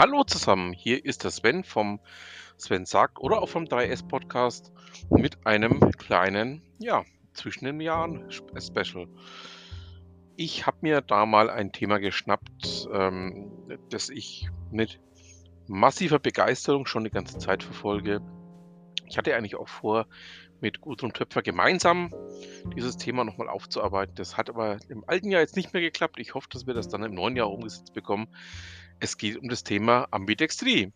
Hallo zusammen, hier ist der Sven vom Sven sagt oder auch vom 3S Podcast mit einem kleinen, ja, zwischen den Jahren Special. Ich habe mir da mal ein Thema geschnappt, ähm, das ich mit massiver Begeisterung schon die ganze Zeit verfolge. Ich hatte eigentlich auch vor, mit Gudrun Töpfer gemeinsam dieses Thema nochmal aufzuarbeiten. Das hat aber im alten Jahr jetzt nicht mehr geklappt. Ich hoffe, dass wir das dann im neuen Jahr umgesetzt bekommen. Es geht um das Thema Ambidextrie.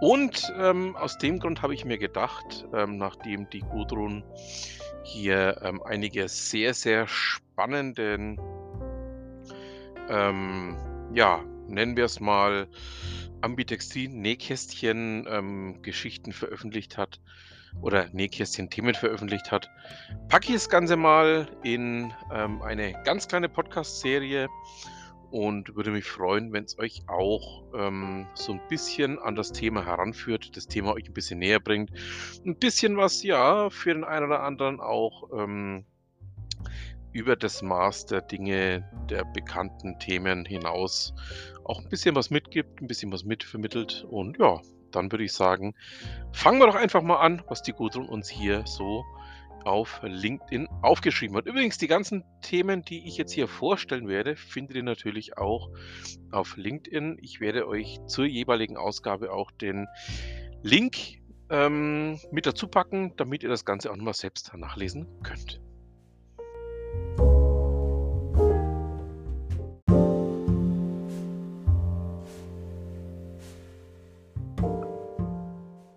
Und ähm, aus dem Grund habe ich mir gedacht, ähm, nachdem die Gudrun hier ähm, einige sehr, sehr spannenden, ähm, ja, nennen wir es mal, Ambidextrin-Nähkästchen-Geschichten ähm, veröffentlicht hat oder Nähkästchen-Themen veröffentlicht hat, packe ich das Ganze mal in ähm, eine ganz kleine Podcast-Serie und würde mich freuen, wenn es euch auch ähm, so ein bisschen an das Thema heranführt, das Thema euch ein bisschen näher bringt. Ein bisschen was, ja, für den einen oder anderen auch ähm, über das Maß der Dinge, der bekannten Themen hinaus auch ein bisschen was mitgibt, ein bisschen was mitvermittelt. Und ja, dann würde ich sagen, fangen wir doch einfach mal an, was die Gudrun uns hier so auf LinkedIn aufgeschrieben hat. Übrigens, die ganzen Themen, die ich jetzt hier vorstellen werde, findet ihr natürlich auch auf LinkedIn. Ich werde euch zur jeweiligen Ausgabe auch den Link ähm, mit dazu packen, damit ihr das Ganze auch nochmal selbst nachlesen könnt.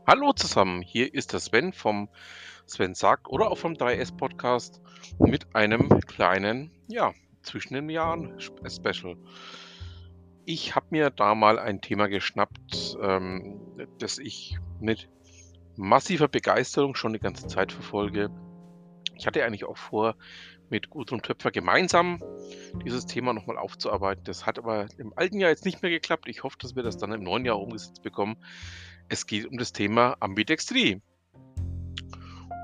Hallo zusammen, hier ist der Sven vom Sven sagt oder auch vom 3S Podcast mit einem kleinen, ja, zwischen den Jahren Special. Ich habe mir da mal ein Thema geschnappt, ähm, das ich mit massiver Begeisterung schon die ganze Zeit verfolge. Ich hatte eigentlich auch vor, mit Gudrun Töpfer gemeinsam dieses Thema nochmal aufzuarbeiten. Das hat aber im alten Jahr jetzt nicht mehr geklappt. Ich hoffe, dass wir das dann im neuen Jahr umgesetzt bekommen. Es geht um das Thema Ambidextrie.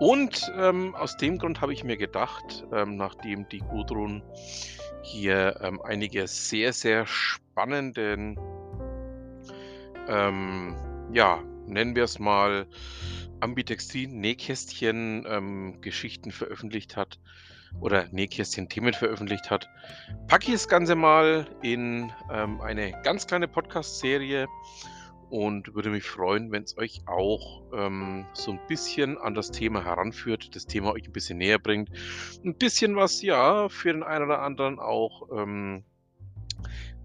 Und ähm, aus dem Grund habe ich mir gedacht, ähm, nachdem die Gudrun hier ähm, einige sehr, sehr spannenden, ähm, ja, nennen wir es mal, Ambidextrin-Nähkästchen-Geschichten ähm, veröffentlicht hat oder Nähkästchen-Themen veröffentlicht hat, packe ich das Ganze mal in ähm, eine ganz kleine Podcast-Serie und würde mich freuen, wenn es euch auch ähm, so ein bisschen an das Thema heranführt, das Thema euch ein bisschen näher bringt. Ein bisschen was, ja, für den einen oder anderen auch ähm,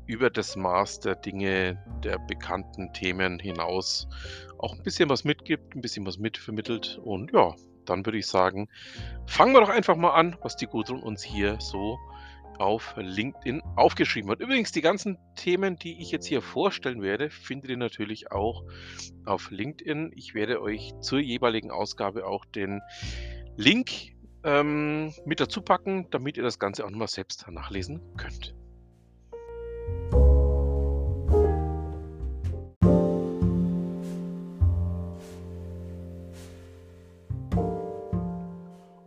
über das Maß der Dinge, der bekannten Themen hinaus auch ein bisschen was mitgibt, ein bisschen was mitvermittelt. Und ja, dann würde ich sagen, fangen wir doch einfach mal an, was die Gudrun uns hier so auf LinkedIn aufgeschrieben hat. Übrigens, die ganzen Themen, die ich jetzt hier vorstellen werde, findet ihr natürlich auch auf LinkedIn. Ich werde euch zur jeweiligen Ausgabe auch den Link ähm, mit dazu packen, damit ihr das Ganze auch nochmal selbst nachlesen könnt.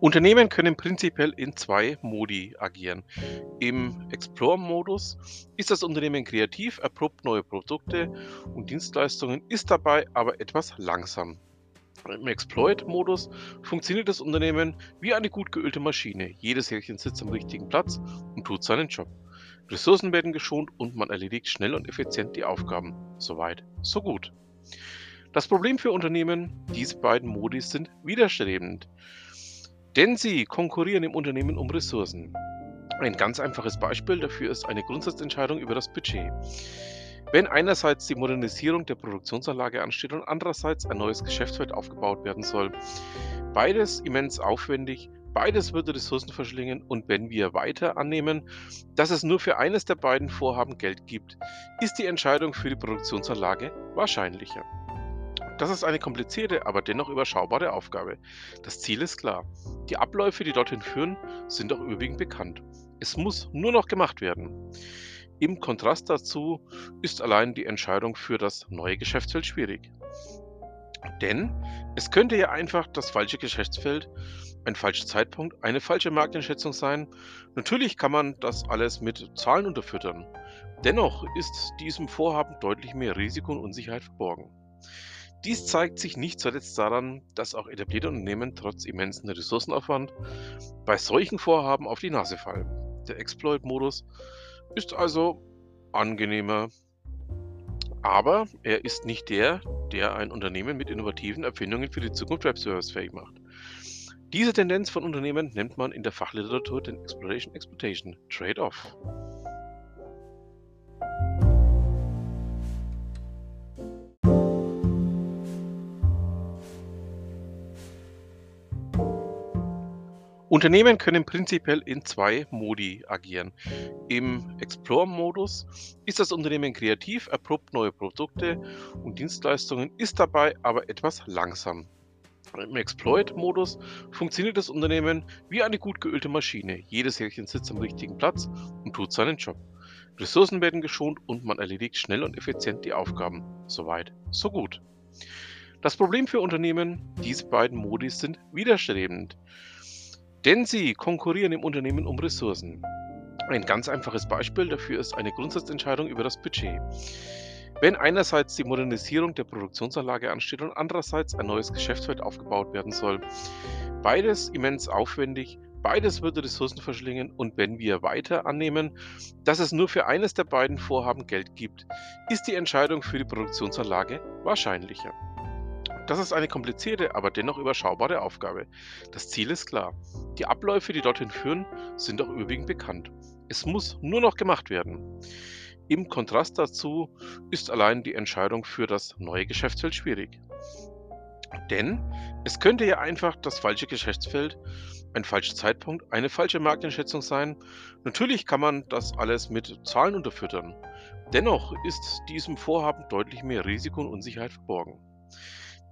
Unternehmen können prinzipiell in zwei Modi agieren. Im Explore-Modus ist das Unternehmen kreativ, erprobt neue Produkte und Dienstleistungen, ist dabei aber etwas langsam. Im Exploit-Modus funktioniert das Unternehmen wie eine gut geölte Maschine. Jedes Härchen sitzt am richtigen Platz und tut seinen Job. Ressourcen werden geschont und man erledigt schnell und effizient die Aufgaben. Soweit, so gut. Das Problem für Unternehmen, diese beiden Modi sind widerstrebend. Denn sie konkurrieren im Unternehmen um Ressourcen. Ein ganz einfaches Beispiel dafür ist eine Grundsatzentscheidung über das Budget. Wenn einerseits die Modernisierung der Produktionsanlage ansteht und andererseits ein neues Geschäftsfeld aufgebaut werden soll, beides immens aufwendig, beides würde Ressourcen verschlingen und wenn wir weiter annehmen, dass es nur für eines der beiden Vorhaben Geld gibt, ist die Entscheidung für die Produktionsanlage wahrscheinlicher. Das ist eine komplizierte, aber dennoch überschaubare Aufgabe. Das Ziel ist klar. Die Abläufe, die dorthin führen, sind auch überwiegend bekannt. Es muss nur noch gemacht werden. Im Kontrast dazu ist allein die Entscheidung für das neue Geschäftsfeld schwierig. Denn es könnte ja einfach das falsche Geschäftsfeld ein falscher Zeitpunkt, eine falsche Markteinschätzung sein. Natürlich kann man das alles mit Zahlen unterfüttern. Dennoch ist diesem Vorhaben deutlich mehr Risiko und Unsicherheit verborgen. Dies zeigt sich nicht zuletzt daran, dass auch etablierte Unternehmen trotz immensen Ressourcenaufwand bei solchen Vorhaben auf die Nase fallen. Der Exploit-Modus ist also angenehmer, aber er ist nicht der, der ein Unternehmen mit innovativen Erfindungen für die Zukunft wettbewerbsfähig macht. Diese Tendenz von Unternehmen nennt man in der Fachliteratur den Exploration-Exploitation Trade-off. Unternehmen können prinzipiell in zwei Modi agieren. Im Explore-Modus ist das Unternehmen kreativ, erprobt neue Produkte und Dienstleistungen, ist dabei aber etwas langsam. Im Exploit-Modus funktioniert das Unternehmen wie eine gut geölte Maschine. Jedes Härchen sitzt am richtigen Platz und tut seinen Job. Ressourcen werden geschont und man erledigt schnell und effizient die Aufgaben. Soweit, so gut. Das Problem für Unternehmen, diese beiden Modi sind widerstrebend. Denn sie konkurrieren im Unternehmen um Ressourcen. Ein ganz einfaches Beispiel dafür ist eine Grundsatzentscheidung über das Budget. Wenn einerseits die Modernisierung der Produktionsanlage ansteht und andererseits ein neues Geschäftsfeld aufgebaut werden soll, beides immens aufwendig, beides würde Ressourcen verschlingen und wenn wir weiter annehmen, dass es nur für eines der beiden Vorhaben Geld gibt, ist die Entscheidung für die Produktionsanlage wahrscheinlicher. Das ist eine komplizierte, aber dennoch überschaubare Aufgabe. Das Ziel ist klar. Die Abläufe, die dorthin führen, sind auch überwiegend bekannt. Es muss nur noch gemacht werden. Im Kontrast dazu ist allein die Entscheidung für das neue Geschäftsfeld schwierig. Denn es könnte ja einfach das falsche Geschäftsfeld, ein falscher Zeitpunkt, eine falsche Markteinschätzung sein. Natürlich kann man das alles mit Zahlen unterfüttern. Dennoch ist diesem Vorhaben deutlich mehr Risiko und Unsicherheit verborgen.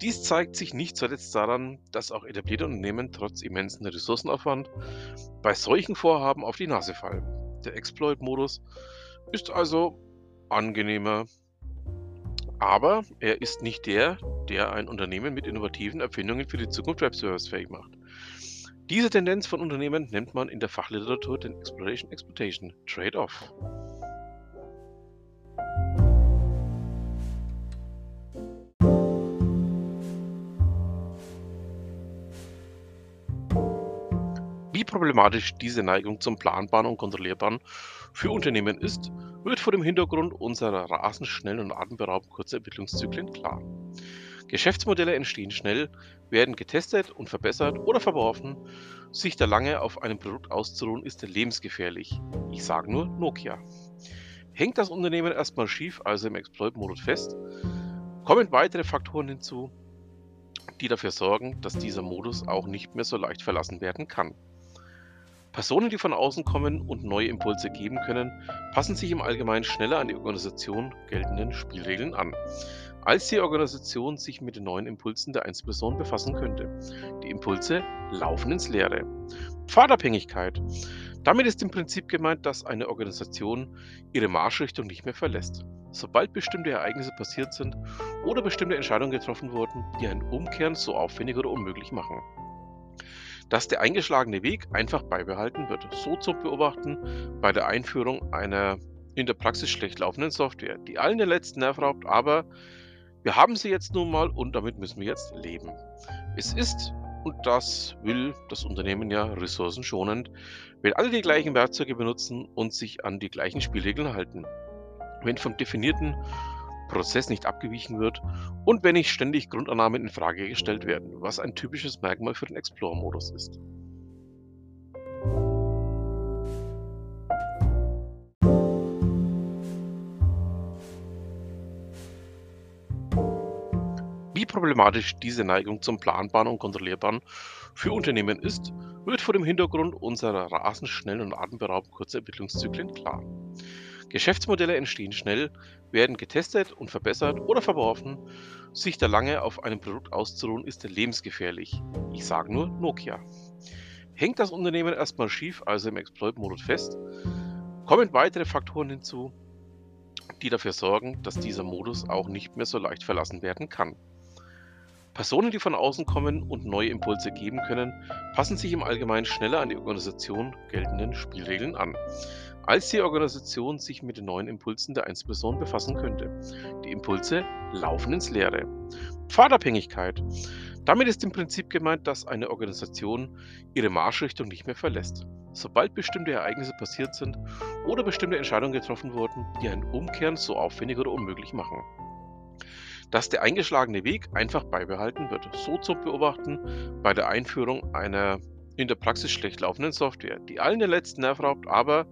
Dies zeigt sich nicht zuletzt daran, dass auch etablierte Unternehmen trotz immensen Ressourcenaufwand bei solchen Vorhaben auf die Nase fallen. Der Exploit-Modus ist also angenehmer, aber er ist nicht der, der ein Unternehmen mit innovativen Erfindungen für die Zukunft wettbewerbsfähig macht. Diese Tendenz von Unternehmen nennt man in der Fachliteratur den Exploration-Exploitation Trade-off. Problematisch diese Neigung zum Planbaren und Kontrollierbaren für Unternehmen ist, wird vor dem Hintergrund unserer rasend schnellen und atemberaubend kurzen Entwicklungszyklen klar. Geschäftsmodelle entstehen schnell, werden getestet und verbessert oder verworfen. Sich da lange auf einem Produkt auszuruhen, ist lebensgefährlich. Ich sage nur Nokia. Hängt das Unternehmen erstmal schief, also im Exploit-Modus fest, kommen weitere Faktoren hinzu, die dafür sorgen, dass dieser Modus auch nicht mehr so leicht verlassen werden kann. Personen, die von außen kommen und neue Impulse geben können, passen sich im Allgemeinen schneller an die Organisation geltenden Spielregeln an, als die Organisation sich mit den neuen Impulsen der Einzelperson befassen könnte. Die Impulse laufen ins Leere. Pfadabhängigkeit. Damit ist im Prinzip gemeint, dass eine Organisation ihre Marschrichtung nicht mehr verlässt. Sobald bestimmte Ereignisse passiert sind oder bestimmte Entscheidungen getroffen wurden, die ein Umkehren so aufwendig oder unmöglich machen dass der eingeschlagene Weg einfach beibehalten wird. So zu beobachten bei der Einführung einer in der Praxis schlecht laufenden Software, die allen den letzten Nerv raubt, aber wir haben sie jetzt nun mal und damit müssen wir jetzt leben. Es ist, und das will das Unternehmen ja ressourcenschonend, wenn alle die gleichen Werkzeuge benutzen und sich an die gleichen Spielregeln halten. Wenn vom definierten Prozess nicht abgewichen wird und wenn nicht ständig Grundannahmen in Frage gestellt werden, was ein typisches Merkmal für den Explorer-Modus ist. Wie problematisch diese Neigung zum Planbaren und Kontrollierbaren für Unternehmen ist, wird vor dem Hintergrund unserer rasend schnellen und atemberaubend kurzen Entwicklungszyklen klar. Geschäftsmodelle entstehen schnell, werden getestet und verbessert oder verworfen. Sich da lange auf einem Produkt auszuruhen, ist lebensgefährlich. Ich sage nur Nokia. Hängt das Unternehmen erstmal schief, also im Exploit-Modus fest, kommen weitere Faktoren hinzu, die dafür sorgen, dass dieser Modus auch nicht mehr so leicht verlassen werden kann. Personen, die von außen kommen und neue Impulse geben können, passen sich im Allgemeinen schneller an die Organisation geltenden Spielregeln an, als die Organisation sich mit den neuen Impulsen der Einzelperson befassen könnte. Die Impulse laufen ins Leere. Pfadabhängigkeit. Damit ist im Prinzip gemeint, dass eine Organisation ihre Marschrichtung nicht mehr verlässt. Sobald bestimmte Ereignisse passiert sind oder bestimmte Entscheidungen getroffen wurden, die ein Umkehren so aufwendig oder unmöglich machen dass der eingeschlagene Weg einfach beibehalten wird. So zu beobachten bei der Einführung einer in der Praxis schlecht laufenden Software, die allen den letzten Nerv raubt, aber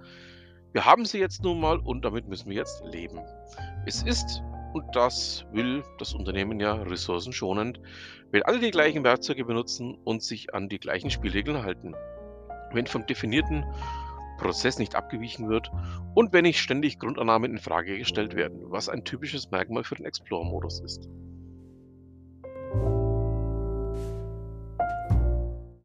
wir haben sie jetzt nun mal und damit müssen wir jetzt leben. Es ist, und das will das Unternehmen ja ressourcenschonend, wenn alle die gleichen Werkzeuge benutzen und sich an die gleichen Spielregeln halten. Wenn vom definierten Prozess nicht abgewichen wird und wenn nicht ständig Grundannahmen in Frage gestellt werden, was ein typisches Merkmal für den Explore-Modus ist.